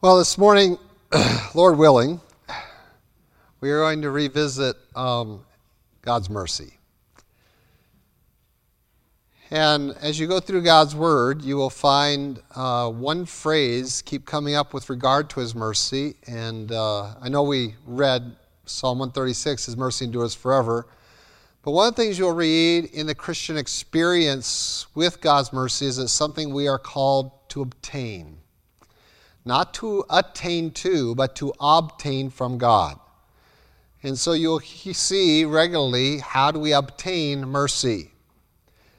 Well, this morning, Lord willing, we are going to revisit um, God's mercy. And as you go through God's Word, you will find uh, one phrase keep coming up with regard to His mercy. And uh, I know we read Psalm 136, His mercy endures forever. But one of the things you'll read in the Christian experience with God's mercy is it's something we are called to obtain not to attain to, but to obtain from God. And so you'll see regularly how do we obtain mercy?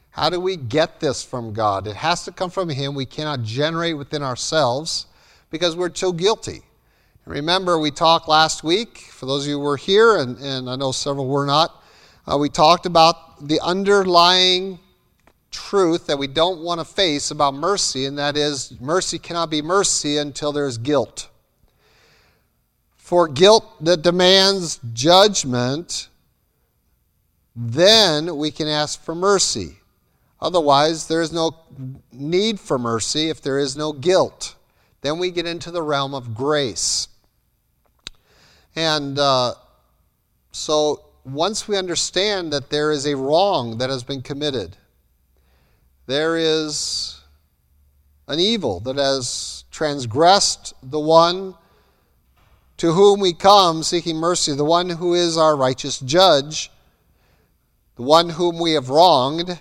How do we get this from God? It has to come from Him. We cannot generate within ourselves because we're too guilty. Remember, we talked last week, for those of you who were here, and, and I know several were not, uh, we talked about the underlying truth that we don't want to face about mercy, and that is mercy cannot be mercy until there is guilt. For guilt that demands judgment, then we can ask for mercy. Otherwise, there is no need for mercy if there is no guilt. Then we get into the realm of grace. And uh, so, once we understand that there is a wrong that has been committed, there is an evil that has transgressed the one to whom we come seeking mercy, the one who is our righteous judge, the one whom we have wronged,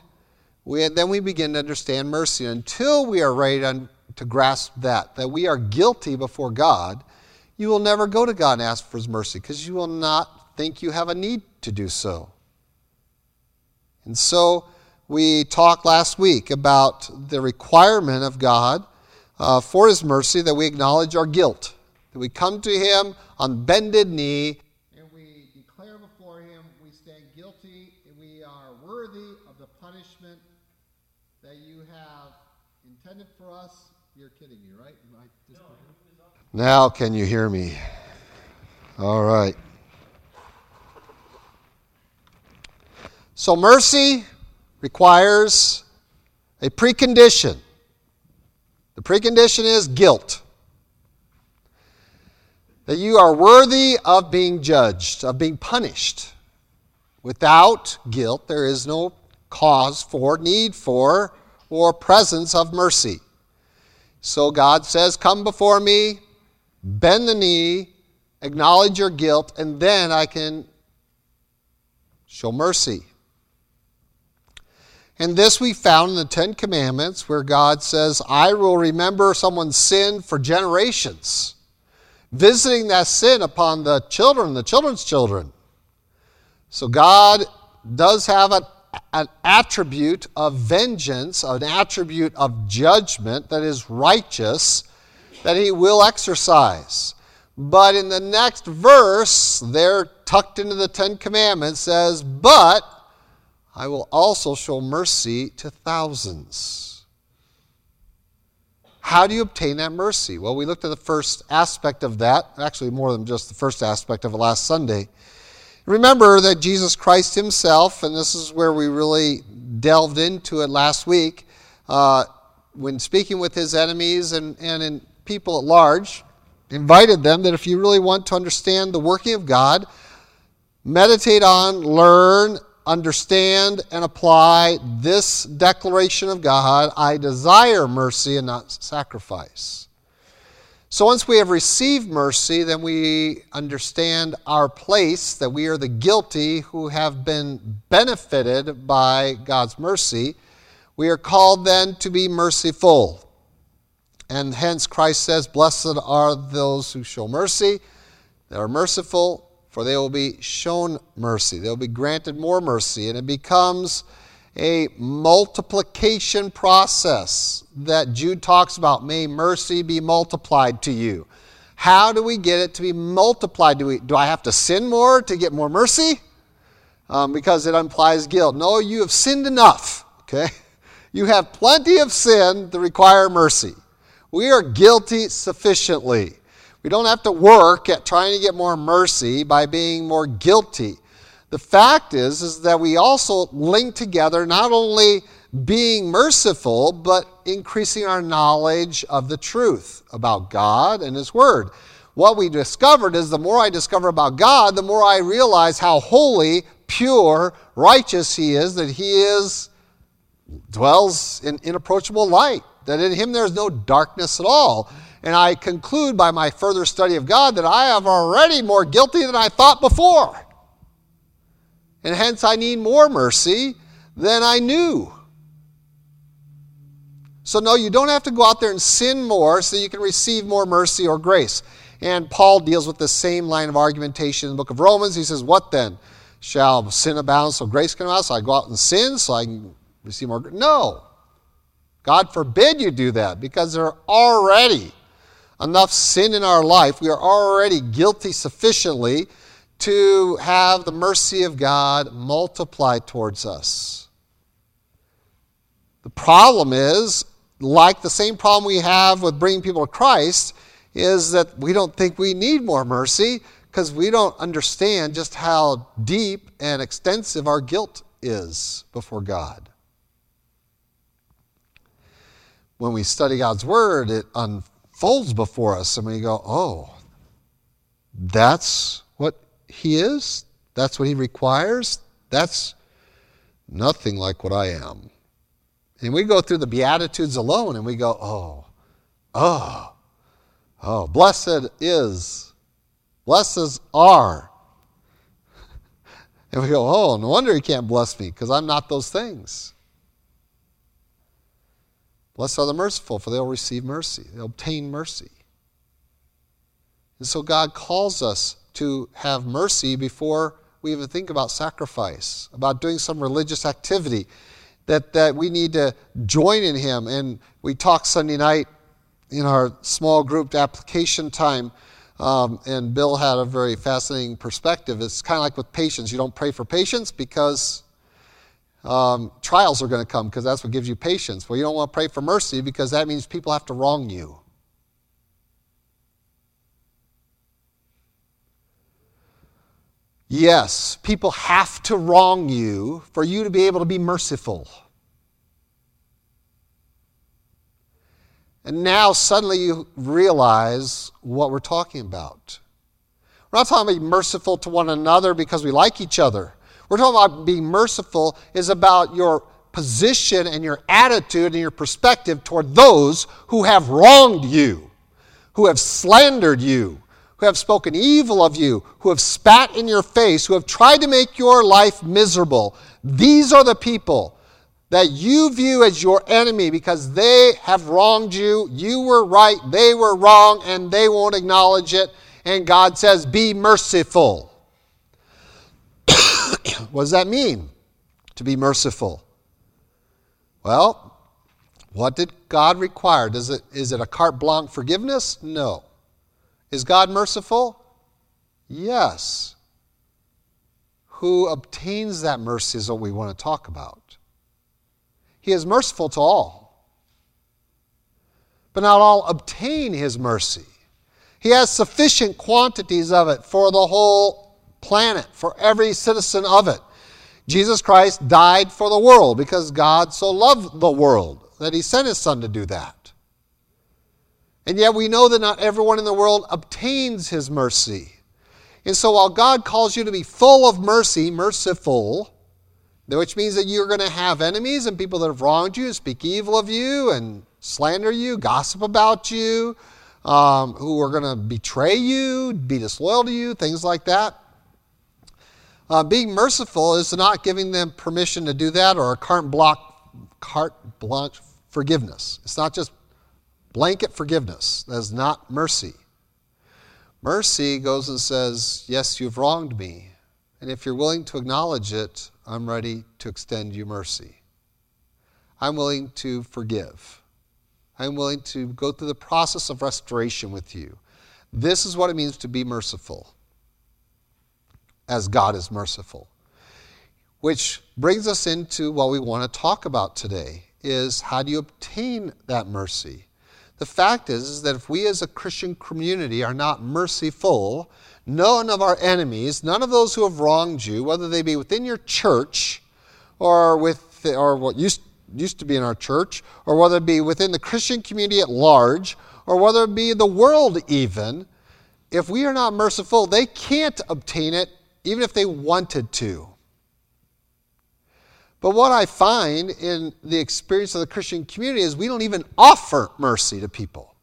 we, then we begin to understand mercy. Until we are ready to, to grasp that, that we are guilty before God, you will never go to God and ask for His mercy because you will not think you have a need to do so. And so, we talked last week about the requirement of God uh, for His mercy that we acknowledge our guilt, that we come to Him on bended knee and we declare before Him we stand guilty and we are worthy of the punishment that you have intended for us. You're kidding me, right? now, can you hear me? All right. So, mercy requires a precondition. The precondition is guilt. That you are worthy of being judged, of being punished. Without guilt, there is no cause for, need for, or presence of mercy. So God says, Come before me, bend the knee, acknowledge your guilt, and then I can show mercy. And this we found in the Ten Commandments, where God says, I will remember someone's sin for generations, visiting that sin upon the children, the children's children. So God does have a, an attribute of vengeance, an attribute of judgment that is righteous, that He will exercise. But in the next verse, there tucked into the Ten Commandments, says, But I will also show mercy to thousands. How do you obtain that mercy? Well, we looked at the first aspect of that, actually, more than just the first aspect of it last Sunday. Remember that Jesus Christ Himself, and this is where we really delved into it last week, uh, when speaking with His enemies and, and in people at large, invited them that if you really want to understand the working of God, meditate on, learn, understand and apply this declaration of God I desire mercy and not sacrifice. So once we have received mercy, then we understand our place, that we are the guilty who have been benefited by God's mercy. We are called then to be merciful. And hence Christ says, Blessed are those who show mercy, that are merciful, for they will be shown mercy. They'll be granted more mercy. And it becomes a multiplication process that Jude talks about. May mercy be multiplied to you. How do we get it to be multiplied? Do, we, do I have to sin more to get more mercy? Um, because it implies guilt. No, you have sinned enough, okay? You have plenty of sin to require mercy. We are guilty sufficiently. We don't have to work at trying to get more mercy by being more guilty. The fact is, is that we also link together not only being merciful, but increasing our knowledge of the truth about God and His Word. What we discovered is the more I discover about God, the more I realize how holy, pure, righteous He is, that He is dwells in inapproachable light, that in Him there's no darkness at all. And I conclude by my further study of God that I am already more guilty than I thought before. And hence I need more mercy than I knew. So, no, you don't have to go out there and sin more so you can receive more mercy or grace. And Paul deals with the same line of argumentation in the book of Romans. He says, What then? Shall sin abound so grace can abound? So I go out and sin so I can receive more? No. God forbid you do that because there are already enough sin in our life. We are already guilty sufficiently to have the mercy of God multiplied towards us. The problem is, like the same problem we have with bringing people to Christ, is that we don't think we need more mercy because we don't understand just how deep and extensive our guilt is before God. When we study God's Word, it unfolds before us, and we go, oh, that's what he is, that's what He requires, that's nothing like what I am. And we go through the Beatitudes alone and we go, oh, oh, oh, blessed is, blessed are. And we go, oh, no wonder He can't bless me because I'm not those things. Blessed are the merciful, for they'll receive mercy, they'll obtain mercy. And so God calls us to have mercy before we even think about sacrifice, about doing some religious activity, that, that we need to join in Him. And we talked Sunday night in our small group application time, um, and Bill had a very fascinating perspective. It's kind of like with patience. You don't pray for patience because um, trials are going to come, because that's what gives you patience. Well, you don't want to pray for mercy because that means people have to wrong you. Yes, people have to wrong you for you to be able to be merciful. And now suddenly you realize what we're talking about. We're not talking about being merciful to one another because we like each other. We're talking about being merciful is about your position and your attitude and your perspective toward those who have wronged you, who have slandered you, who have spoken evil of you, who have spat in your face, who have tried to make your life miserable. These are the people that you view as your enemy because they have wronged you. You were right, they were wrong, and they won't acknowledge it. And God says, Be merciful. what does that mean, to be merciful? Well, what did God require? Does it, is it a carte blanche forgiveness? No. Is God merciful? Yes. Who obtains that mercy is what we want to talk about. He is merciful to all, but not all obtain His mercy. He has sufficient quantities of it for the whole planet, for every citizen of it. Jesus Christ died for the world because God so loved the world that He sent His Son to do that. And yet we know that not everyone in the world obtains his mercy. And so while God calls you to be full of mercy, merciful, which means that you're going to have enemies and people that have wronged you, speak evil of you, and slander you, gossip about you, um, who are going to betray you, be disloyal to you, things like that. Uh, being merciful is not giving them permission to do that or a carte blanche, carte blanche forgiveness. It's not just Blanket forgiveness. That is not mercy. Mercy goes and says, Yes, you've wronged me. And if you're willing to acknowledge it, I'm ready to extend you mercy. I'm willing to forgive. I'm willing to go through the process of restoration with you. This is what it means to be merciful, as God is merciful. Which brings us into what we want to talk about today is how do you obtain that mercy? The fact is, is that if we as a Christian community are not merciful, none of our enemies, none of those who have wronged you, whether they be within your church or with or what used used to be in our church, or whether it be within the Christian community at large, or whether it be the world even, if we are not merciful, they can't obtain it even if they wanted to. But what I find in the experience of the Christian community is we don't even offer mercy to people.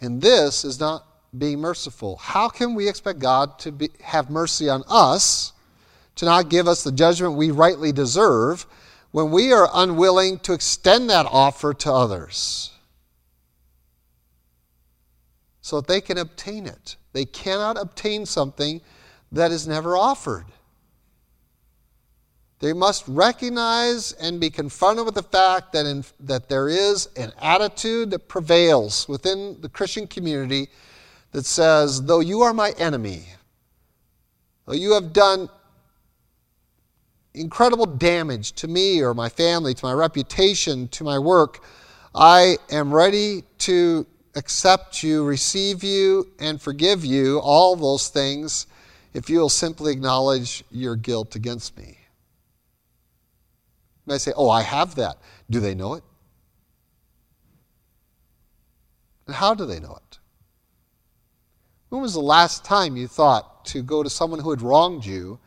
And this is not being merciful. How can we expect God to be, have mercy on us, to not give us the judgment we rightly deserve, when we are unwilling to extend that offer to others so that they can obtain it? They cannot obtain something that is never offered. They must recognize and be confronted with the fact that, in, that there is an attitude that prevails within the Christian community that says, though you are my enemy, though you have done incredible damage to me or my family, to my reputation, to my work, I am ready to accept you, receive you, and forgive you, all those things, if you will simply acknowledge your guilt against me. And I say, Oh, I have that. Do they know it? And how do they know it? When was the last time you thought to go to someone who had wronged you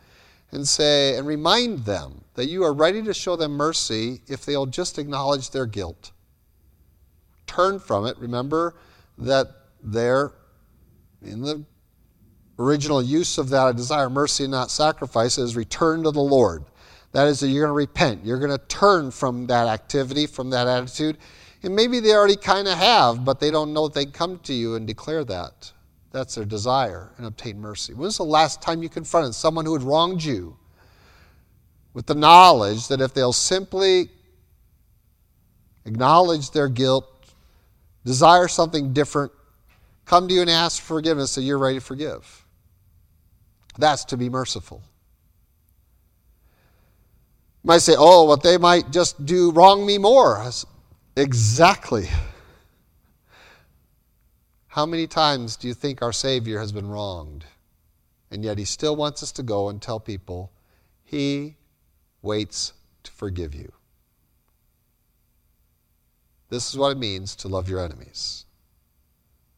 and say, and remind them that you are ready to show them mercy if they'll just acknowledge their guilt? Turn from it. Remember that there, in the original use of that, I desire mercy not sacrifice, is return to the Lord. That is, that you're going to repent. You're going to turn from that activity, from that attitude. And maybe they already kind of have, but they don't know that they come to you and declare that. That's their desire and obtain mercy. When was the last time you confronted someone who had wronged you with the knowledge that if they'll simply acknowledge their guilt, desire something different, come to you and ask forgiveness, that you're ready to forgive? That's to be merciful. You might say, oh, what they might just do wrong me more. Exactly. How many times do you think our Savior has been wronged? And yet he still wants us to go and tell people, He waits to forgive you. This is what it means to love your enemies.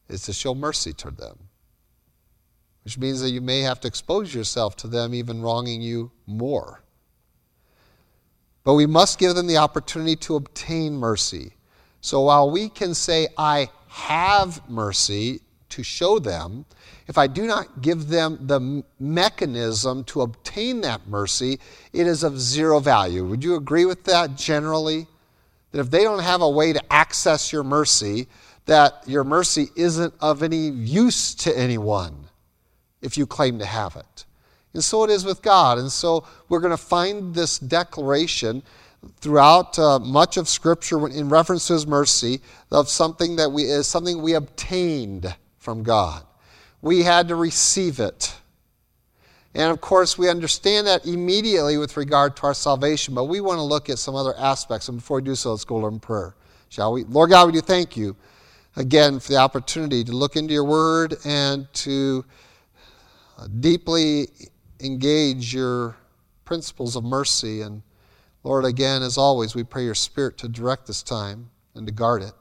It's to show mercy toward them. Which means that you may have to expose yourself to them even wronging you more. But we must give them the opportunity to obtain mercy. So while we can say, I have mercy to show them, if I do not give them the mechanism to obtain that mercy, it is of zero value. Would you agree with that generally? That if they don't have a way to access your mercy, that your mercy isn't of any use to anyone if you claim to have it. And so it is with God. And so we're going to find this declaration throughout uh, much of Scripture in reference to His mercy of something that we is something we obtained from God. We had to receive it. And of course, we understand that immediately with regard to our salvation, but we want to look at some other aspects. And before we do so, let's go in prayer, shall we? Lord God, we do thank you again for the opportunity to look into your word and to uh, deeply engage your principles of mercy. And Lord, again, as always, we pray your Spirit to direct this time and to guard it.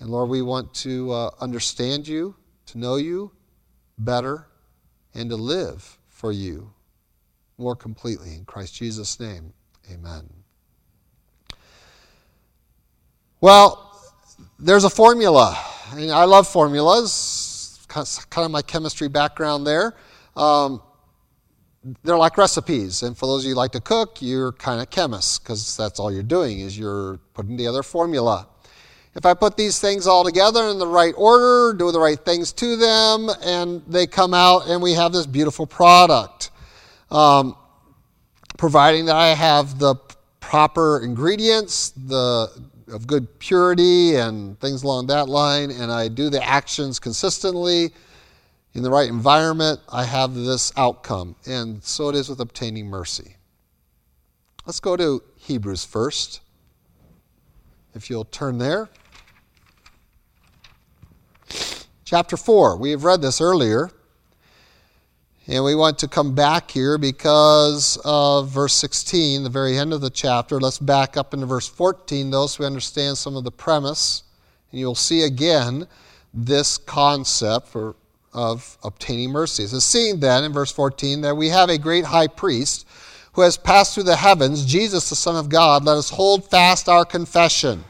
And Lord, we want to uh, understand you, to know you better, and to live for you more completely. In Christ Jesus' name, amen. Well, there's a formula. I, I love formulas, kind of my chemistry background there. Um, they're like recipes. And for those of you who like to cook, you're kind of chemists because that's all you're doing is you're putting together a formula. If I put these things all together in the right order, do the right things to them, and they come out and we have this beautiful product. Um, providing that I have the proper ingredients, the of good purity and things along that line, and I do the actions consistently, in the right environment, I have this outcome. And so it is with obtaining mercy. Let's go to Hebrews first. If you'll turn there. Chapter 4. We have read this earlier. And we want to come back here because of verse 16, the very end of the chapter. Let's back up into verse 14, though, so we understand some of the premise. And you'll see again this concept for, of obtaining mercy. It's seeing then in verse 14 that we have a great high priest who has passed through the heavens, Jesus, the Son of God. Let us hold fast our confession.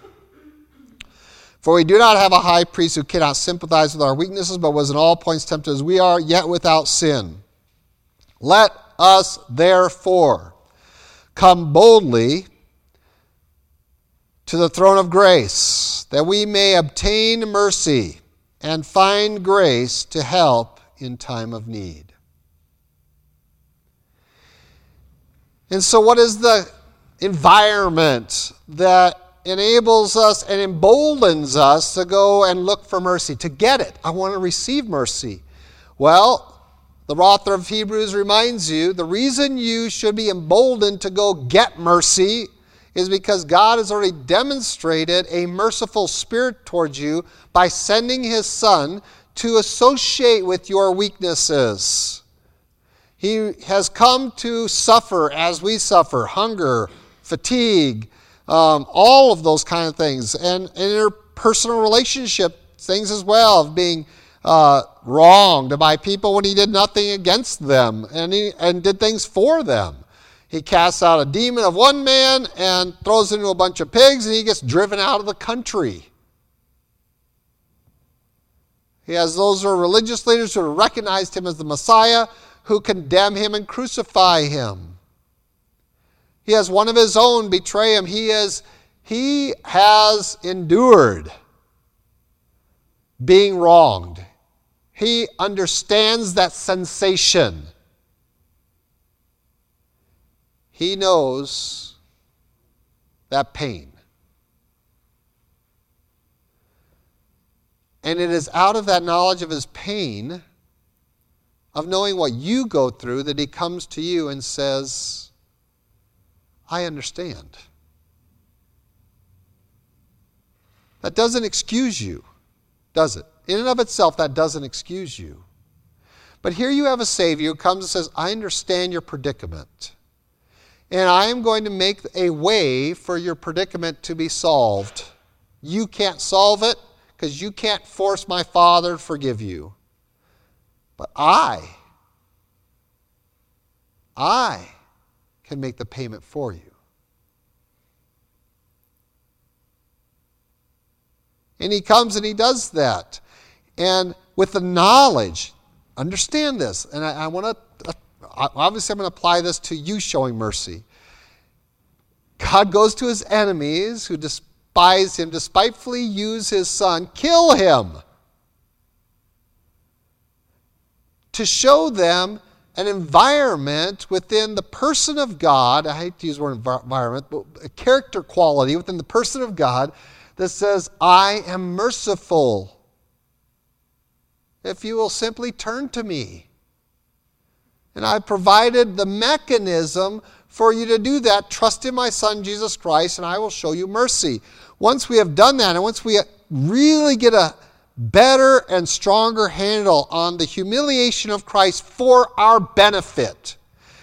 For we do not have a high priest who cannot sympathize with our weaknesses, but was in all points tempted as we are, yet without sin. Let us therefore come boldly to the throne of grace, that we may obtain mercy and find grace to help in time of need. And so, what is the environment that enables us and emboldens us to go and look for mercy, to get it. I want to receive mercy. Well, the author of Hebrews reminds you the reason you should be emboldened to go get mercy is because God has already demonstrated a merciful spirit towards you by sending his Son to associate with your weaknesses. He has come to suffer as we suffer hunger, fatigue, um, all of those kind of things, and, interpersonal relationship things as well, of being uh, wronged by people when he did nothing against them and, he, and did things for them. He casts out a demon of one man and throws into a bunch of pigs, and he gets driven out of the country. He has those who are religious leaders who recognized him as the Messiah who condemn him and crucify him. He has one of his own betray him. He, is, he has endured being wronged. He understands that sensation. He knows that pain. And it is out of that knowledge of his pain, of knowing what you go through, that he comes to you and says, I understand. That doesn't excuse you, does it? In and of itself, that doesn't excuse you. But here you have a Savior who comes and says, I understand your predicament. And I am going to make a way for your predicament to be solved. You can't solve it because you can't force my Father to forgive you. But I, I can make the payment for you. And he comes and he does that. And with the knowledge, understand this, and I, I want to, uh, obviously, I'm going to apply this to you showing mercy. God goes to his enemies who despise him, despitefully use his son, kill him to show them an environment within the person of God. I hate to use the word environment, but a character quality within the person of God that says, I am merciful. If you will simply turn to me. And I provided the mechanism for you to do that. Trust in my Son, Jesus Christ, and I will show you mercy. Once we have done that, and once we really get a better and stronger handle on the humiliation of Christ for our benefit.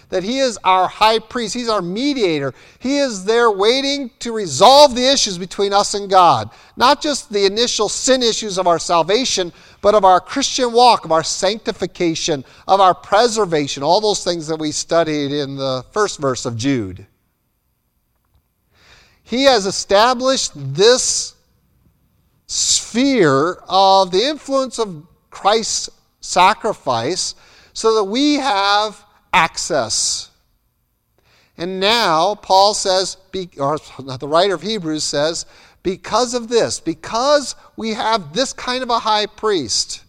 That he is our high priest, he's our mediator. He is there waiting to resolve the issues between us and God. Not just the initial sin issues of our salvation, but of our Christian walk, of our sanctification, of our preservation, all those things that we studied in the first verse of Jude. He has established this sphere of the influence of Christ's sacrifice so that we have access. And now, Paul says, or the writer of Hebrews says, because of this, because we have this kind of a high priest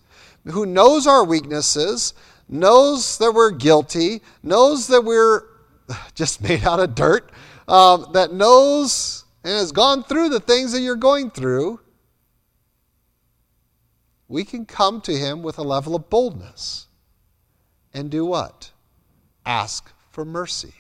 who knows our weaknesses, knows that we're guilty, knows that we're just made out of dirt, um, that knows and has gone through the things that you're going through, we can come to him with a level of boldness and do what? Ask for mercy.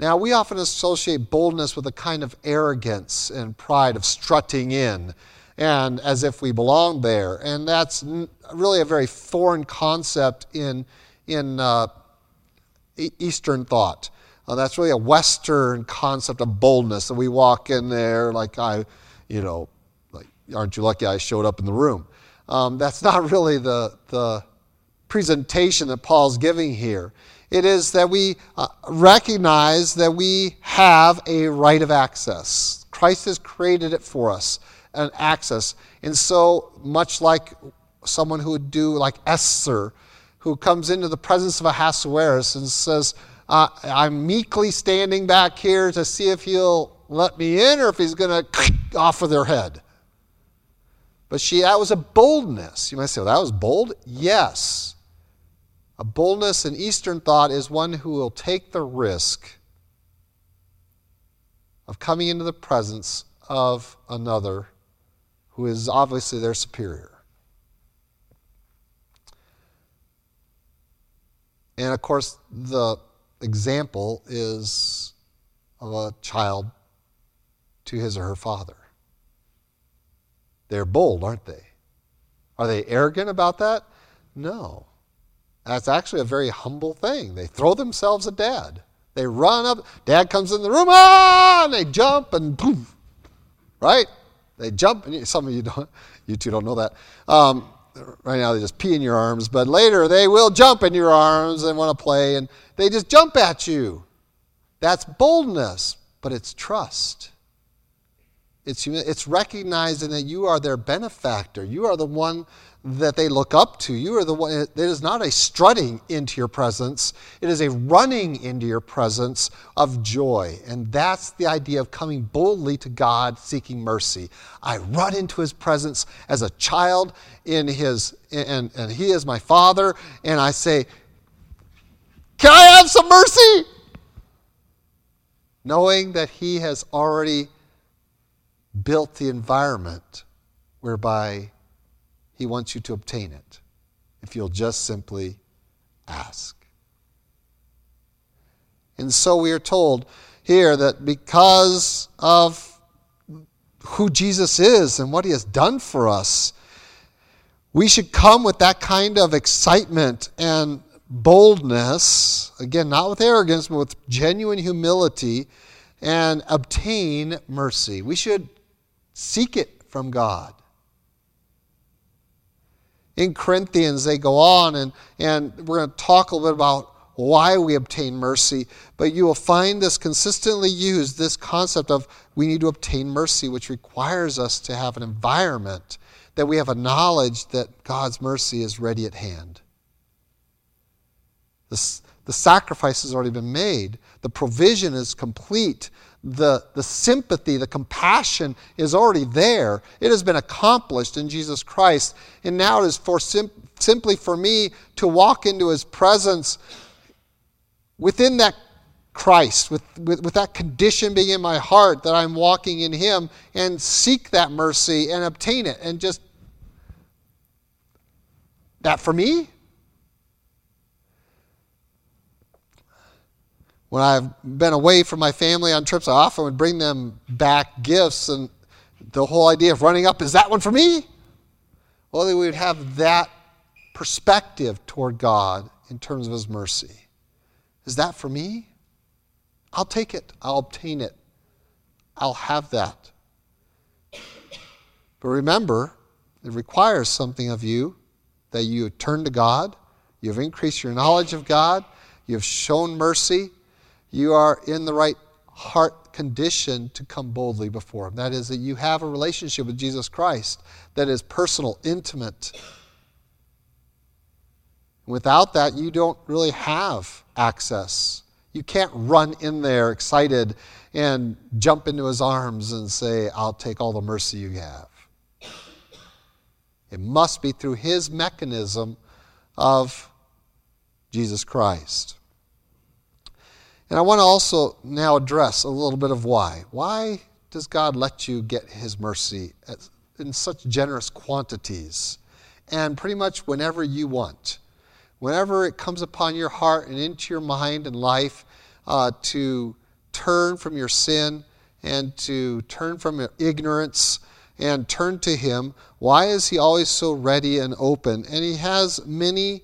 Now, we often associate boldness with a kind of arrogance and pride of strutting in and as if we belong there. And that's really a very foreign concept in, in uh, Eastern thought. Uh, that's really a Western concept of boldness. that we walk in there like I, you know, aren't you lucky I showed up in the room? Um, that's not really the, the presentation that Paul's giving here. It is that we uh, recognize that we have a right of access. Christ has created it for us, an access. And so, much like someone who would do like Esther, who comes into the presence of Ahasuerus and says, uh, I'm meekly standing back here to see if he'll let me in or if he's going to off of their head. But she, that was a boldness. You might say, well, that was bold? Yes. A boldness in Eastern thought is one who will take the risk of coming into the presence of another who is obviously their superior. And of course, the example is of a child to his or her father. They're bold, aren't they? Are they arrogant about that? No. That's actually a very humble thing. They throw themselves at dad. They run up. Dad comes in the room, ah, and they jump and boom, right? They jump. And some of you don't, you two don't know that. Um, right now they just pee in your arms, but later they will jump in your arms and want to play, and they just jump at you. That's boldness, but it's trust. It's, it's recognizing that you are their benefactor. You are the one that they look up to. You are the one, it is not a strutting into your presence, it is a running into your presence of joy. And that's the idea of coming boldly to God seeking mercy. I run into his presence as a child in his, and, and he is my father, and I say, Can I have some mercy? Knowing that he has already built the environment whereby He wants you to obtain it if you'll just simply ask. And so we are told here that because of who Jesus is and what He has done for us, we should come with that kind of excitement and boldness, again, not with arrogance, but with genuine humility, and obtain mercy. We should Seek it from God. In Corinthians, they go on, and, and we're going to talk a little bit about why we obtain mercy, but you will find this consistently used this concept of we need to obtain mercy, which requires us to have an environment that we have a knowledge that God's mercy is ready at hand. The, the sacrifice has already been made, the provision is complete the, the sympathy, the compassion is already there. It has been accomplished in Jesus Christ. And now it is for sim- simply for me to walk into his presence within that Christ, with, with, with that condition being in my heart that I'm walking in him and seek that mercy and obtain it. And just that for me, When I've been away from my family on trips, I often would bring them back gifts, and the whole idea of running up, is that one for me? Well, we would have that perspective toward God in terms of His mercy. Is that for me? I'll take it, I'll obtain it, I'll have that. But remember, it requires something of you that you turn to God, you've increased your knowledge of God, you've shown mercy, you are in the right heart condition to come boldly before Him. That is, that you have a relationship with Jesus Christ that is personal, intimate. Without that, you don't really have access. You can't run in there excited and jump into His arms and say, I'll take all the mercy you have. It must be through His mechanism of Jesus Christ. And I want to also now address a little bit of why. Why does God let you get His mercy in such generous quantities and pretty much whenever you want? Whenever it comes upon your heart and into your mind and life uh, to turn from your sin and to turn from your ignorance and turn to Him. Why is He always so ready and open? And He has many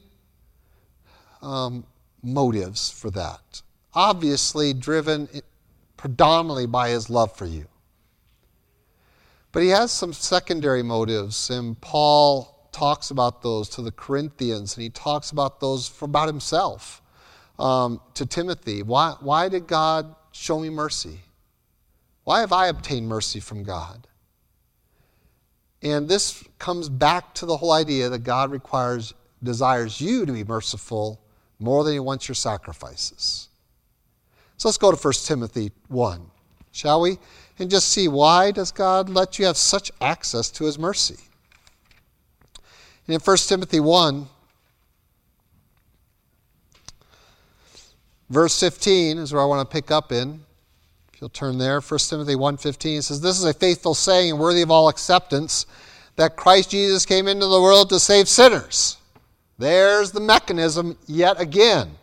um, motives for that. Obviously, driven predominantly by His love for you. But He has some secondary motives, and Paul talks about those to the Corinthians, and he talks about those for, about himself um, to Timothy. Why, why did God show me mercy? Why have I obtained mercy from God? And this comes back to the whole idea that God requires, desires you to be merciful more than he wants your sacrifices. So let's go to 1 Timothy 1, shall we? And just see why does God let you have such access to his mercy? And in 1 Timothy 1, verse 15 is where I want to pick up in. If you'll turn there, 1 Timothy 1.15 says, This is a faithful saying worthy of all acceptance, that Christ Jesus came into the world to save sinners. There's the mechanism yet again.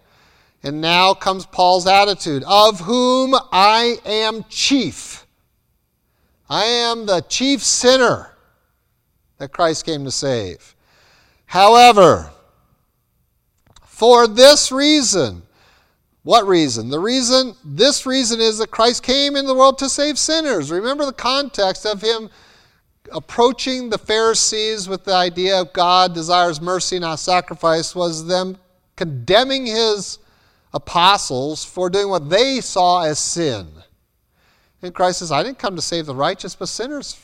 And now comes Paul's attitude, of whom I am chief. I am the chief sinner that Christ came to save. However, for this reason, what reason? The reason, this reason is that Christ came into the world to save sinners. Remember the context of him approaching the Pharisees with the idea of God desires mercy, not sacrifice, was them condemning his apostles for doing what they saw as sin. And Christ says, I didn't come to save the righteous, but sinners.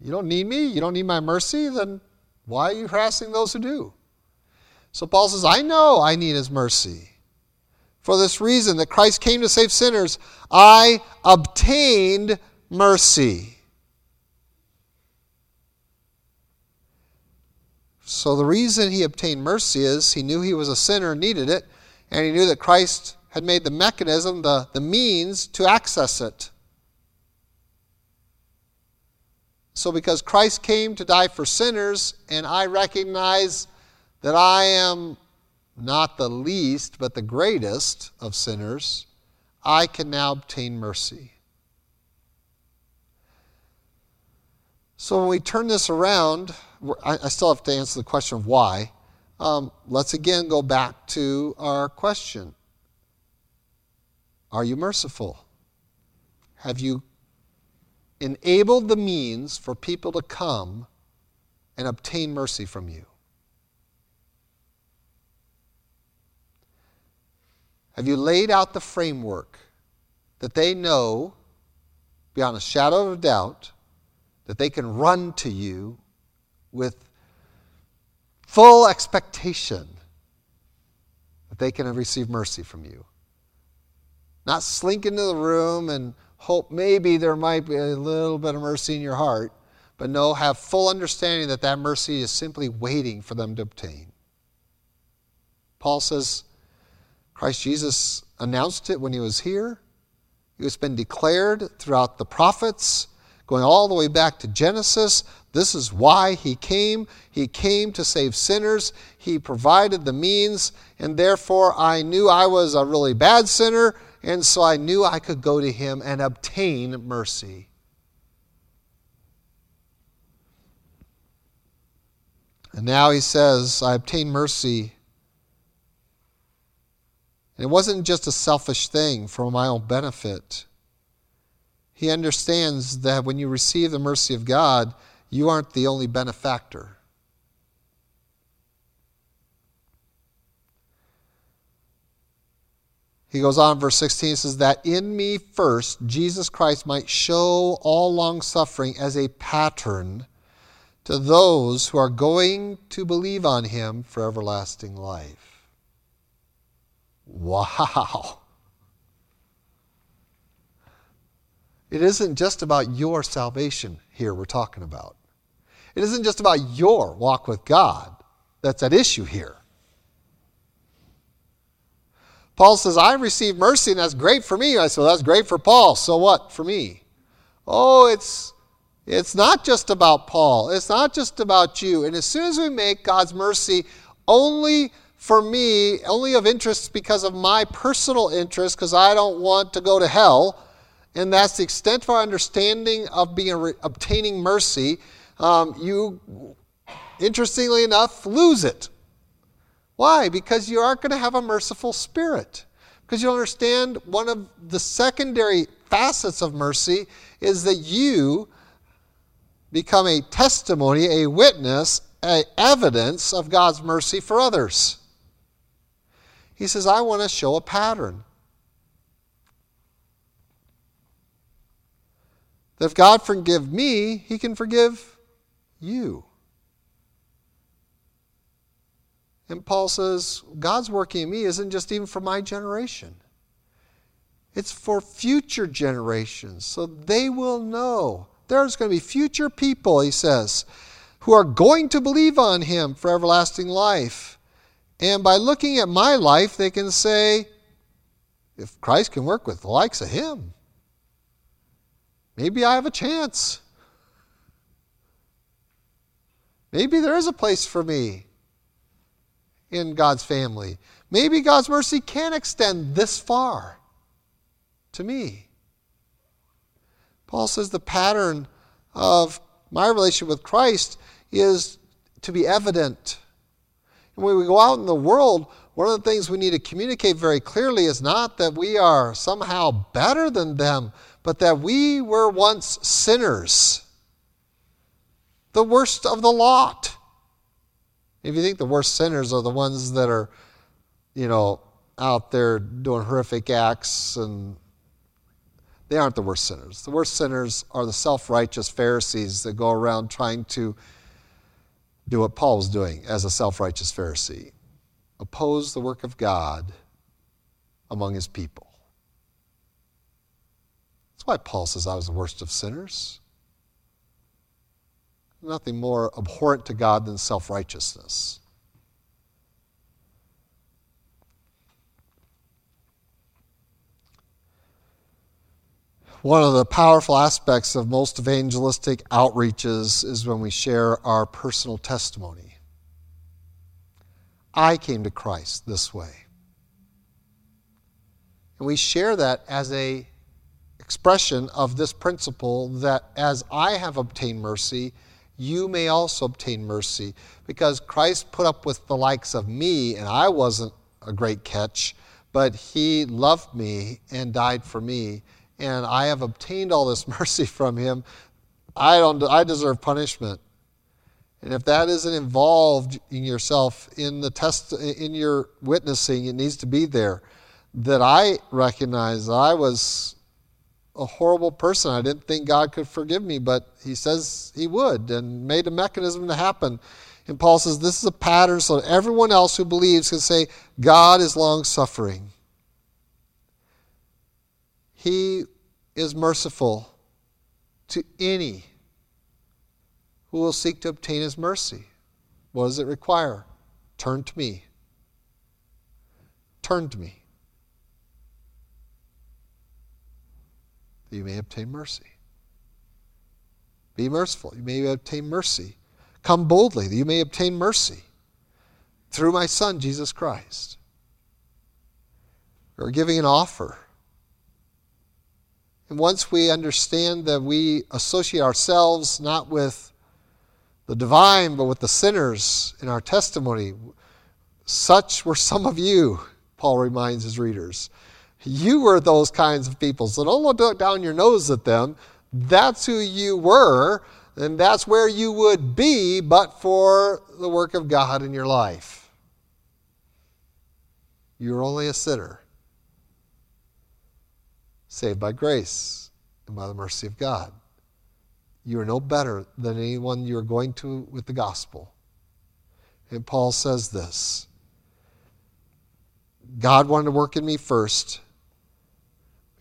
You don't need me? You don't need my mercy? Then why are you harassing those who do? So Paul says, I know I need his mercy. For this reason, that Christ came to save sinners, I obtained mercy. So the reason he obtained mercy is he knew he was a sinner and needed it, and he knew that Christ had made the mechanism, the, the means to access it. So, because Christ came to die for sinners, and I recognize that I am not the least, but the greatest of sinners, I can now obtain mercy. So when we turn this around, I, still have to answer the question of why. Um, let's again go back to our question Are you merciful? Have you enabled the means for people to come and obtain mercy from you? Have you laid out the framework that they know, beyond a shadow of a doubt, that they can run to you with full expectation that they can receive mercy from you? Not slink into the room and hope maybe there might be a little bit of mercy in your heart, but no, have full understanding that that mercy is simply waiting for them to obtain. Paul says, Christ Jesus announced it when he was here. It's been declared throughout the prophets, going all the way back to Genesis. This is why he came. He came to save sinners. He provided the means, and therefore I knew I was a really bad sinner, and so I knew I could go to him and obtain mercy. And now he says, I obtained mercy and it wasn't just a selfish thing for my own benefit. He understands that when you receive the mercy of God, you aren't the only benefactor. He goes on, verse 16 says, That in me first Jesus Christ might show all long suffering as a pattern to those who are going to believe on him for everlasting life. Wow. It isn't just about your salvation here we're talking about. It isn't just about your walk with God that's at issue here. Paul says, I received mercy and that's great for me. I said, well, that's great for Paul. So what for me? Oh, it's it's not just about Paul. It's not just about you. And as soon as we make God's mercy only for me only of interest because of my personal interest, because I don't want to go to hell, and that's the extent of our understanding of being obtaining mercy, um, you, interestingly enough, lose it. Why? Because you aren't going to have a merciful spirit. Because you understand one of the secondary facets of mercy is that you become a testimony, a witness, a evidence of God's mercy for others. He says, I want to show a pattern. That if God forgive me, he can forgive you. And Paul says, God's working in me isn't just even for my generation. It's for future generations. So they will know. There's going to be future people, he says, who are going to believe on him for everlasting life. And by looking at my life, they can say, if Christ can work with the likes of him, maybe I have a chance. Maybe there is a place for me in God's family. Maybe God's mercy can extend this far to me. Paul says the pattern of my relationship with Christ is to be evident. And when we go out in the world, one of the things we need to communicate very clearly is not that we are somehow better than them, but that we were once sinners, the worst of the lot. If you think the worst sinners are the ones that are, you know, out there doing horrific acts and they aren't the worst sinners. The worst sinners are the self righteous Pharisees that go around trying to do what Paul was doing as a self righteous Pharisee oppose the work of God among his people. Why Paul says I was the worst of sinners. Nothing more abhorrent to God than self righteousness. One of the powerful aspects of most evangelistic outreaches is when we share our personal testimony. I came to Christ this way. And we share that as a expression of this principle that as I have obtained mercy, you may also obtain mercy. Because Christ put up with the likes of me, and I wasn't a great catch, but he loved me and died for me and I have obtained all this mercy from him, I don't I deserve punishment. And if that isn't involved in yourself in the test in your witnessing, it needs to be there. That I recognize I was a horrible person. I didn't think God could forgive me, but he says he would and made a mechanism to happen. And Paul says this is a pattern so everyone else who believes can say, God is long suffering. He is merciful to any who will seek to obtain his mercy. What does it require? Turn to me. Turn to me. That you may obtain mercy. Be merciful. You may obtain mercy. Come boldly that you may obtain mercy through my Son, Jesus Christ. Or giving an offer and once we understand that we associate ourselves not with the divine, but with the sinners in our testimony, such were some of you, Paul reminds his readers. You were those kinds of people. So don't look down your nose at them. That's who you were, and that's where you would be, but for the work of God in your life. You're only a sinner saved by grace and by the mercy of God. You are no better than anyone you're going to with the gospel. And Paul says this God wanted to work in me first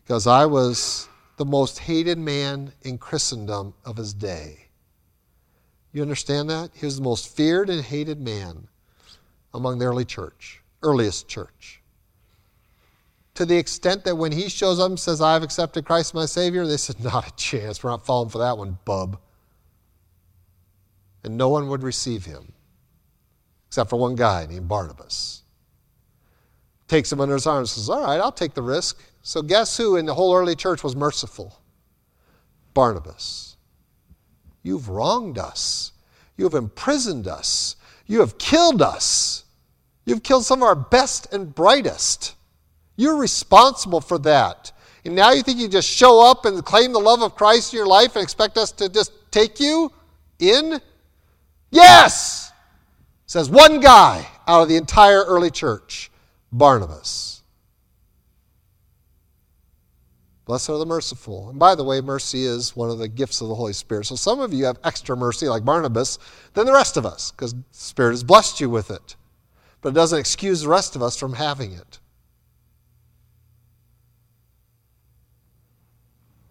because I was the most hated man in Christendom of his day. You understand that? He was the most feared and hated man among the early church, earliest church to the extent that when he shows up and says, I've accepted Christ my Savior, they said, Not a chance. We're not falling for that one, bub. And no one would receive him except for one guy named Barnabas. Takes him under his arm and says, All right, I'll take the risk. So, guess who in the whole early church was merciful? Barnabas. You've wronged us. You have imprisoned us. You have killed us. You've killed some of our best and brightest. You're responsible for that. And now you think you just show up and claim the love of Christ in your life and expect us to just take you in? Yes! Says one guy out of the entire early church Barnabas. Blessed are the merciful. And by the way, mercy is one of the gifts of the Holy Spirit. So some of you have extra mercy, like Barnabas, than the rest of us, because the Spirit has blessed you with it. But it doesn't excuse the rest of us from having it.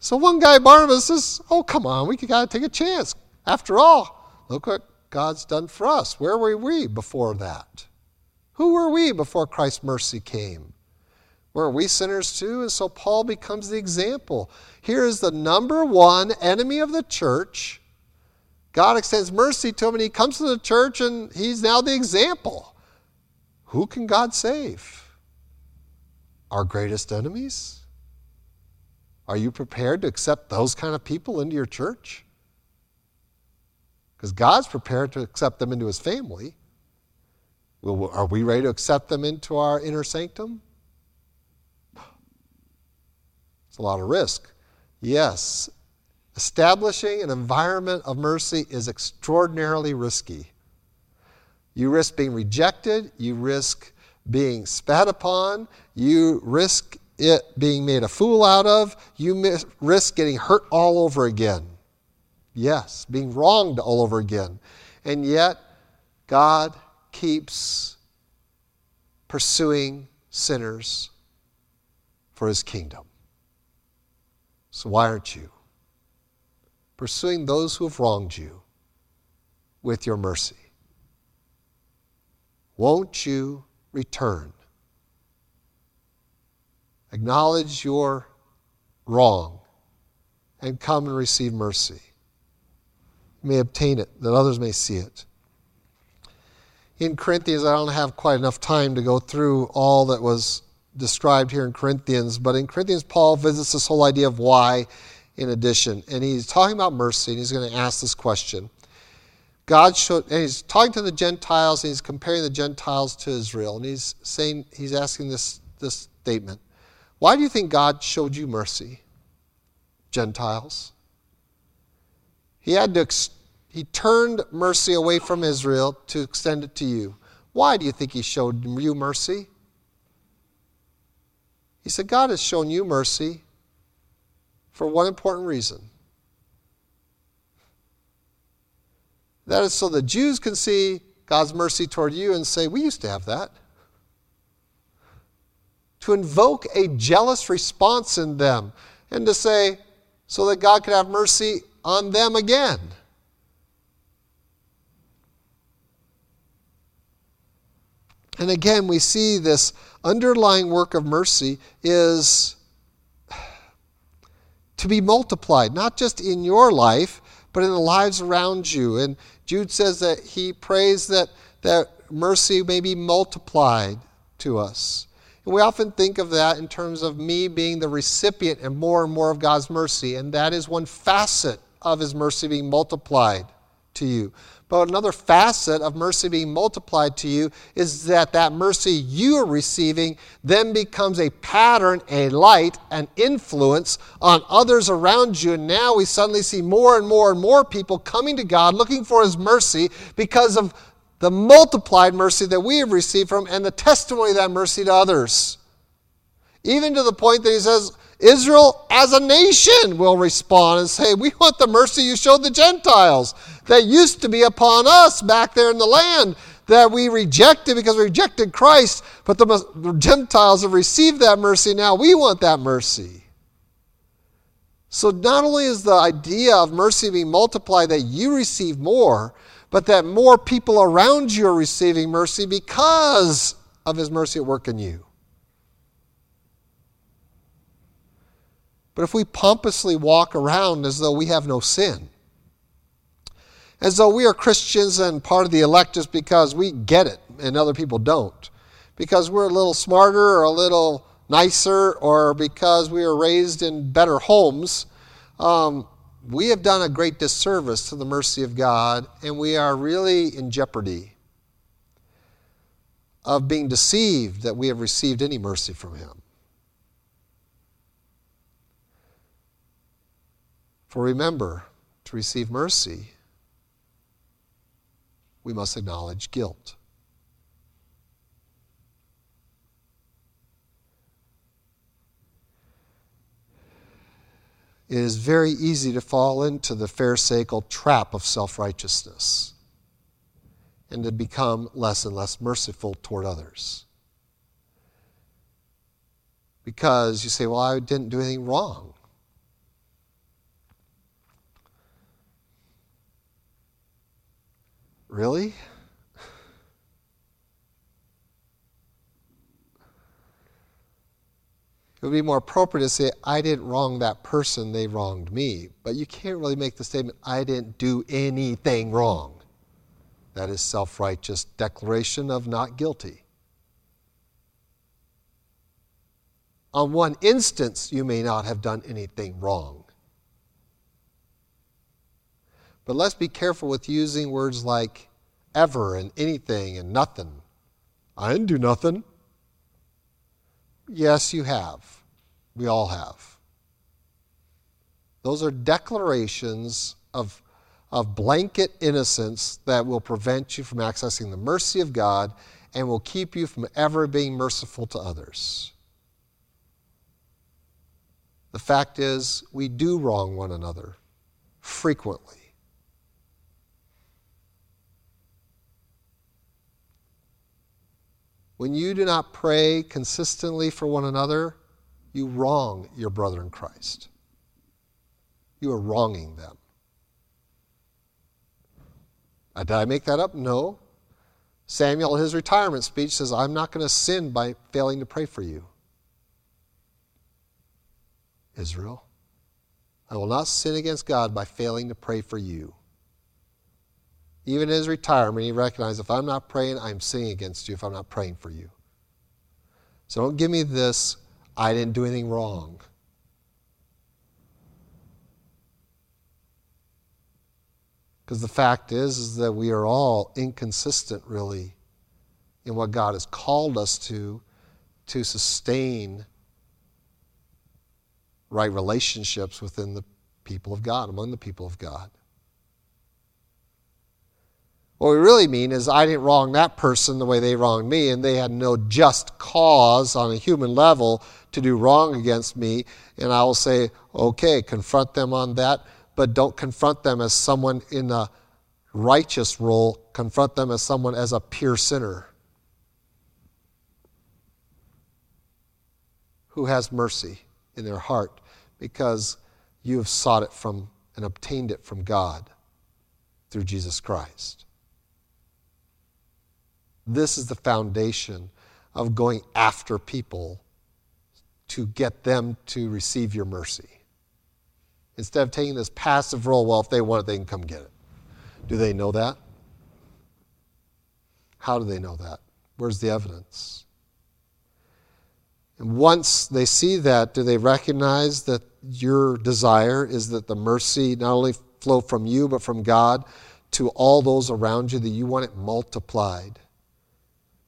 So one guy, Barnabas, says, Oh, come on, we got to take a chance. After all, look what God's done for us. Where were we before that? Who were we before Christ's mercy came? Were we sinners too? And so Paul becomes the example. Here is the number one enemy of the church. God extends mercy to him, and he comes to the church, and he's now the example. Who can God save? Our greatest enemies? Are you prepared to accept those kind of people into your church? Because God's prepared to accept them into his family. Are we ready to accept them into our inner sanctum? It's a lot of risk. Yes, establishing an environment of mercy is extraordinarily risky. You risk being rejected, you risk being spat upon, you risk it being made a fool out of, you risk getting hurt all over again. Yes, being wronged all over again. And yet, God keeps pursuing sinners for his kingdom. So, why aren't you pursuing those who have wronged you with your mercy? Won't you return? Acknowledge your wrong and come and receive mercy. You may obtain it, that others may see it. In Corinthians, I don't have quite enough time to go through all that was described here in Corinthians, but in Corinthians, Paul visits this whole idea of why in addition. And he's talking about mercy, and he's going to ask this question. God showed, and he's talking to the Gentiles, and he's comparing the Gentiles to Israel, and he's saying, he's asking this, this statement why do you think God showed you mercy, Gentiles? He had to ex- he turned mercy away from Israel to extend it to you. Why do you think he showed you mercy? He said, God has shown you mercy for one important reason. That is so the Jews can see God's mercy toward you and say, We used to have that to invoke a jealous response in them and to say, so that God could have mercy on them again. And again, we see this underlying work of mercy is to be multiplied, not just in your life, but in the lives around you. And Jude says that he prays that, that mercy may be multiplied to us. And we often think of that in terms of me being the recipient and more and more of God's mercy, and that is one facet of His mercy being multiplied to you. But another facet of mercy being multiplied to you is that that mercy you are receiving then becomes a pattern, a light, an influence on others around you. And now we suddenly see more and more and more people coming to God looking for His mercy because of the multiplied mercy that we have received from and the testimony of that mercy to others. Even to the point that he says, Israel as a nation will respond and say, We want the mercy you showed the Gentiles that used to be upon us back there in the land that we rejected because we rejected Christ, but the, Gentiles have received that mercy. Now we want that mercy. So not only is the idea of mercy being multiplied that you receive more, but that more people around you are receiving mercy because of his mercy at work in you. But if we pompously walk around as though we have no sin, as though we are Christians and part of the elect just because we get it and other people don't, because we're a little smarter or a little nicer or because we were raised in better homes, um, we have done a great disservice to the mercy of God, and we are really in jeopardy of being deceived that we have received any mercy from Him. For remember, to receive mercy, we must acknowledge guilt. It is very easy to fall into the Pharisaical trap of self righteousness and to become less and less merciful toward others. Because you say, Well, I didn't do anything wrong. Really? It would be more appropriate to say, I didn't wrong that person, they wronged me. But you can't really make the statement, I didn't do anything wrong. That is self righteous declaration of not guilty. On one instance, you may not have done anything wrong. But let's be careful with using words like ever and anything and nothing. I didn't do nothing. Yes, you have. We all have. Those are declarations of, of blanket innocence that will prevent you from accessing the mercy of God and will keep you from ever being merciful to others. The fact is, we do wrong one another frequently. When you do not pray consistently for one another, you wrong your brother in Christ. You are wronging them. Uh, did I make that up? No. Samuel, in his retirement speech, says, I'm not going to sin by failing to pray for you. Israel, I will not sin against God by failing to pray for you. Even in his retirement, he recognized if I'm not praying, I'm sinning against you if I'm not praying for you. So don't give me this, I didn't do anything wrong. Because the fact is, is that we are all inconsistent, really, in what God has called us to, to sustain right relationships within the people of God, among the people of God. What we really mean is, I didn't wrong that person the way they wronged me, and they had no just cause on a human level to do wrong against me. And I will say, okay, confront them on that, but don't confront them as someone in a righteous role, confront them as someone as a pure sinner who has mercy in their heart because you have sought it from and obtained it from God through Jesus Christ. This is the foundation of going after people to get them to receive your mercy. Instead of taking this passive role, well, if they want it, they can come get it. Do they know that? How do they know that? Where's the evidence? And once they see that, do they recognize that your desire is that the mercy not only flow from you, but from God to all those around you, that you want it multiplied?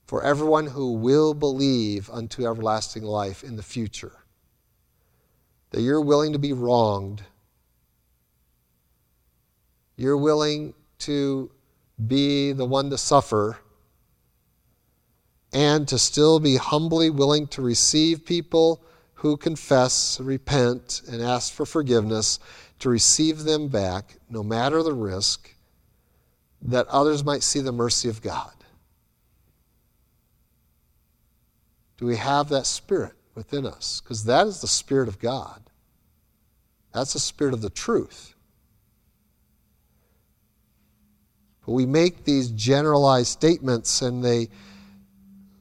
For everyone who will believe unto everlasting life in the future. That you're willing to be wronged. You're willing to be the one to suffer and to still be humbly willing to receive people who confess, repent, and ask for forgiveness, to receive them back, no matter the risk, that others might see the mercy of God. Do we have that spirit within us? Because that is the spirit of God. That's the spirit of the truth. But we make these generalized statements and they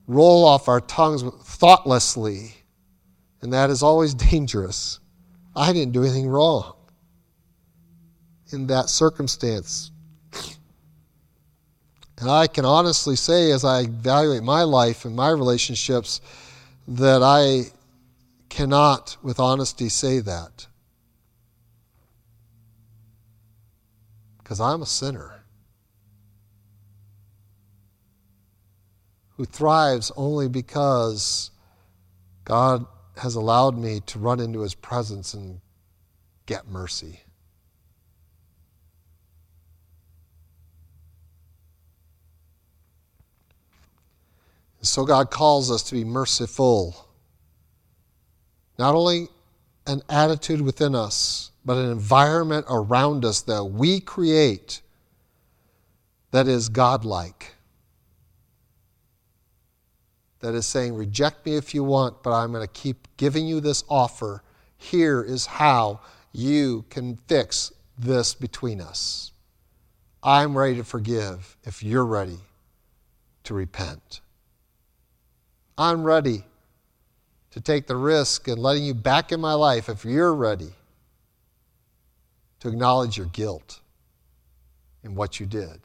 roll off our tongues thoughtlessly, and that is always dangerous. I didn't do anything wrong in that circumstance. And I can honestly say, as I evaluate my life and my relationships, that I cannot, with honesty, say that. Because I'm a sinner who thrives only because God has allowed me to run into his presence and get mercy. So God calls us to be merciful. Not only an attitude within us, but an environment around us that we create that is godlike. That is saying, reject me if you want, but I'm going to keep giving you this offer. Here is how you can fix this between us. I'm ready to forgive if you're ready to repent. I'm ready to take the risk and letting you back in my life if you're ready to acknowledge your guilt in what you did.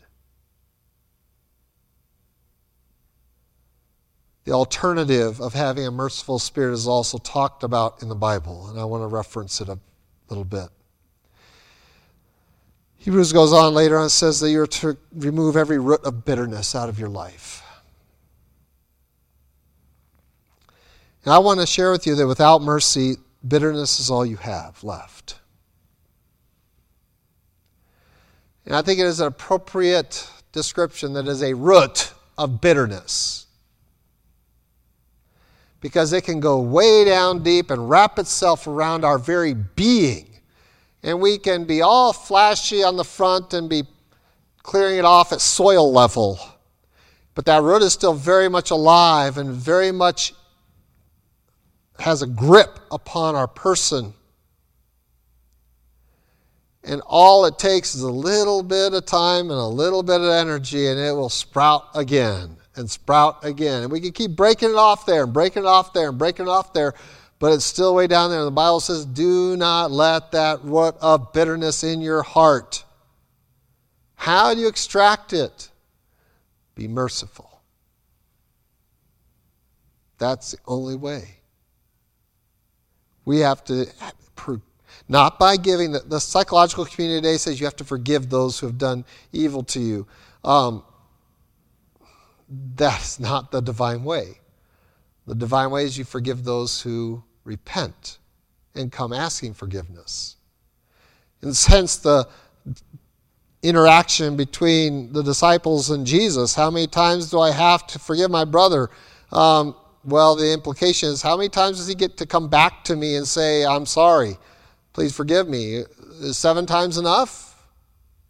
The alternative of having a merciful spirit is also talked about in the Bible, and I want to reference it a little bit. Hebrews goes on later on and says that you're to remove every root of bitterness out of your life. And I want to share with you that without mercy, bitterness is all you have left. And I think it is an appropriate description that is a root of bitterness. Because it can go way down deep and wrap itself around our very being. And we can be all flashy on the front and be clearing it off at soil level. But that root is still very much alive and very much has a grip upon our person. And all it takes is a little bit of time and a little bit of energy, and it will sprout again and sprout again. And we can keep breaking it off there and breaking it off there and breaking it off there, but it's still way down there. And the Bible says, Do not let that root of bitterness in your heart. How do you extract it? Be merciful. That's the only way. We have to, not by giving, the, the psychological community today says you have to forgive those who have done evil to you. Um, that's not the divine way. The divine way is you forgive those who repent and come asking forgiveness. In a sense, the interaction between the disciples and Jesus, how many times do I have to forgive my brother? Um, well, the implication is how many times does he get to come back to me and say, I'm sorry, please forgive me? Is seven times enough?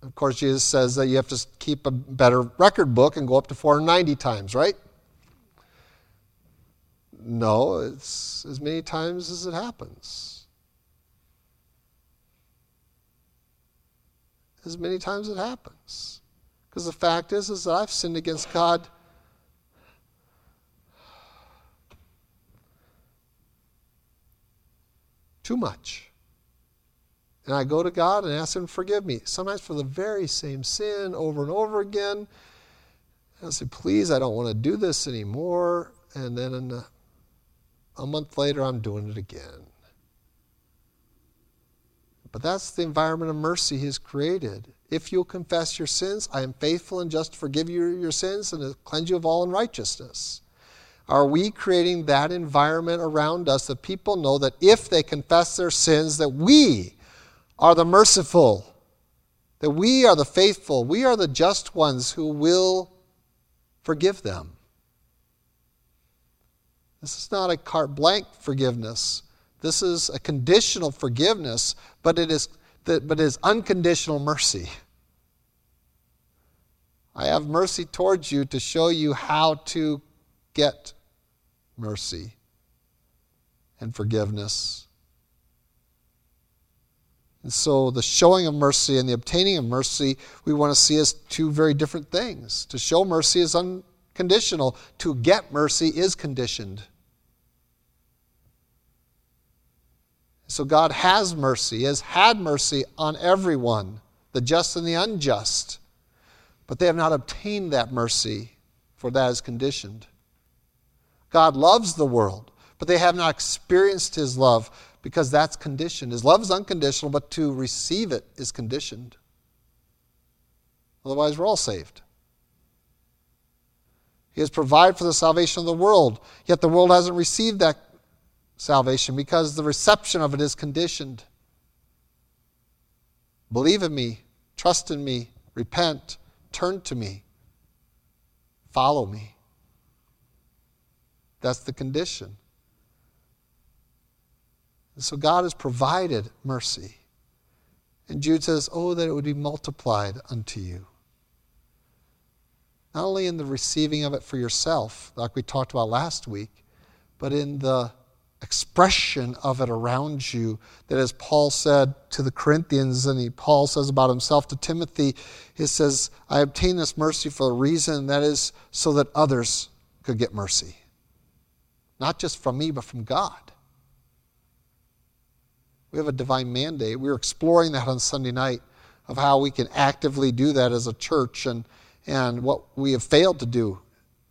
Of course, Jesus says that you have to keep a better record book and go up to 490 times, right? No, it's as many times as it happens. As many times as it happens. Because the fact is, is that I've sinned against God too much. And I go to God and ask Him to forgive me, sometimes for the very same sin over and over again. And I say, please, I don't want to do this anymore. And then a, a month later, I'm doing it again. But that's the environment of mercy He has created. If you'll confess your sins, I am faithful and just to forgive you your sins and to cleanse you of all unrighteousness. Are we creating that environment around us that people know that if they confess their sins, that we are the merciful, that we are the faithful, we are the just ones who will forgive them? This is not a carte blanche forgiveness. This is a conditional forgiveness, but it is, but it is unconditional mercy. I have mercy towards you to show you how to get mercy and forgiveness. And so, the showing of mercy and the obtaining of mercy, we want to see as two very different things. To show mercy is unconditional, to get mercy is conditioned. So, God has mercy, has had mercy on everyone, the just and the unjust. But they have not obtained that mercy, for that is conditioned. God loves the world, but they have not experienced His love because that's conditioned. His love is unconditional, but to receive it is conditioned. Otherwise, we're all saved. He has provided for the salvation of the world, yet the world hasn't received that salvation because the reception of it is conditioned. Believe in me, trust in me, repent, turn to me, follow me. That's the condition. So God has provided mercy. And Jude says, Oh, that it would be multiplied unto you. Not only in the receiving of it for yourself, like we talked about last week, but in the expression of it around you. That as Paul said to the Corinthians, and he, Paul says about himself to Timothy, he says, I obtained this mercy for a reason, that is so that others could get mercy. Not just from me, but from God. We have a divine mandate. We were exploring that on Sunday night of how we can actively do that as a church and, and what we have failed to do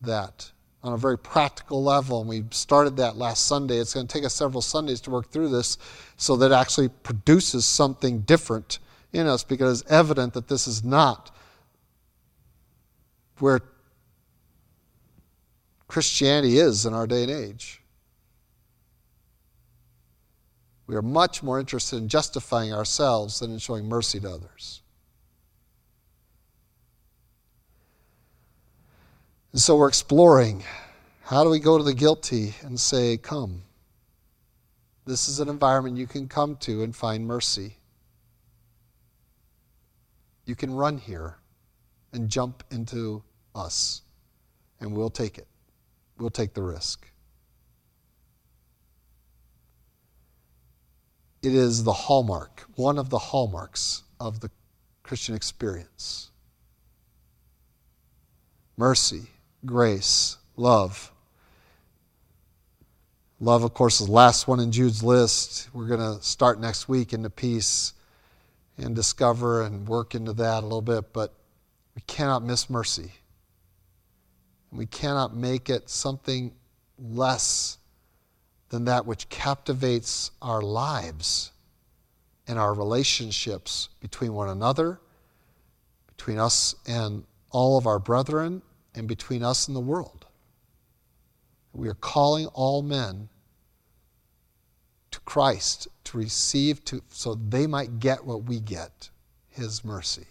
that on a very practical level. And we started that last Sunday. It's going to take us several Sundays to work through this so that actually produces something different in us because it's evident that this is not where Christianity is in our day and age. We are much more interested in justifying ourselves than in showing mercy to others. And so we're exploring how do we go to the guilty and say, Come. This is an environment you can come to and find mercy. You can run here and jump into us, and we'll take it. We'll take the risk. It is the hallmark, one of the hallmarks of the Christian experience. Mercy grace, love. Love, of course, is the last one in Jude's list. We're going to start next week into peace and discover and work into that a little bit, but we cannot miss mercy. We cannot make it something less than that which captivates our lives and our relationships between one another, between us and all of our brethren, and between us and the world. We are calling all men to Christ to receive to so they might get what we get, his mercy.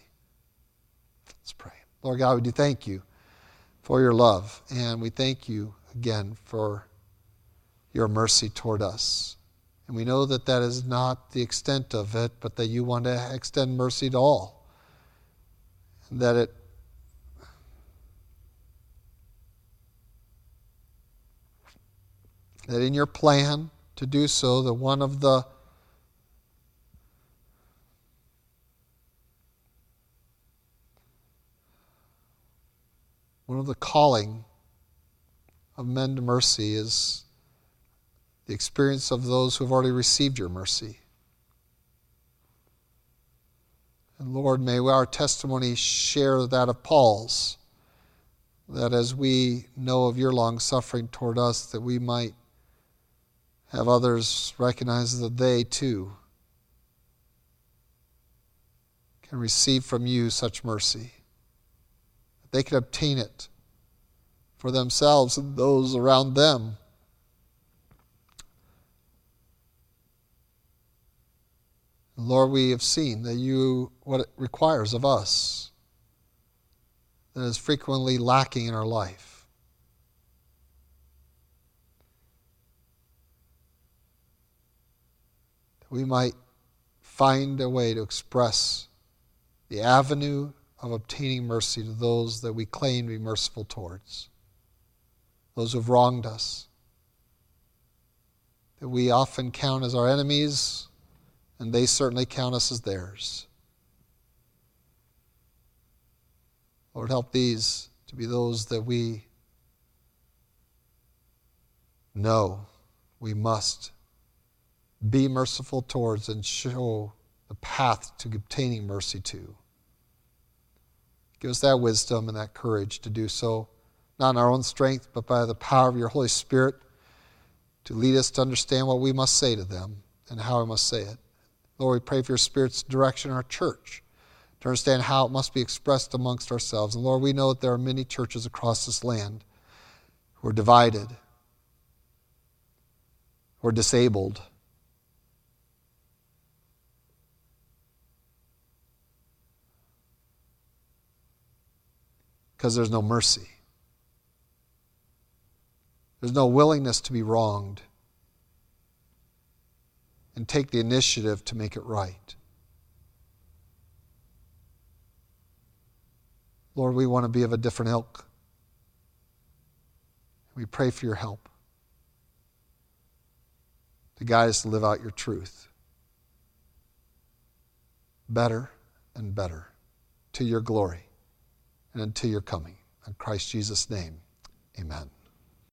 Let's pray. Lord God, we do thank you for your love and we thank you again for your mercy toward us. And we know that that is not the extent of it, but that you want to extend mercy to all. That it that in your plan to do so, that one of the one of the calling of men to mercy is the experience of those who have already received your mercy. And Lord, may our testimony share that of Paul's, that as we know of your long suffering toward us, that we might have others recognize that they too can receive from you such mercy. They can obtain it for themselves and those around them. Lord, we have seen that you, what it requires of us, that is frequently lacking in our life. That we might find a way to express the avenue of obtaining mercy to those that we claim to be merciful towards, those who have wronged us, that we often count as our enemies, and they certainly count us as theirs. Lord, help these to be those that we know we must be merciful towards and show the path to obtaining mercy to. Give us that wisdom and that courage to do so, not in our own strength, but by the power of your Holy Spirit, to lead us to understand what we must say to them and how we must say it. Lord, we pray for your Spirit's direction in our church to understand how it must be expressed amongst ourselves. And Lord, we know that there are many churches across this land who are divided, who are disabled. Because there's no mercy. There's no willingness to be wronged and take the initiative to make it right. Lord, we want to be of a different ilk. We pray for your help to guide us to live out your truth better and better to your glory and until your coming. In Christ Jesus' name, amen.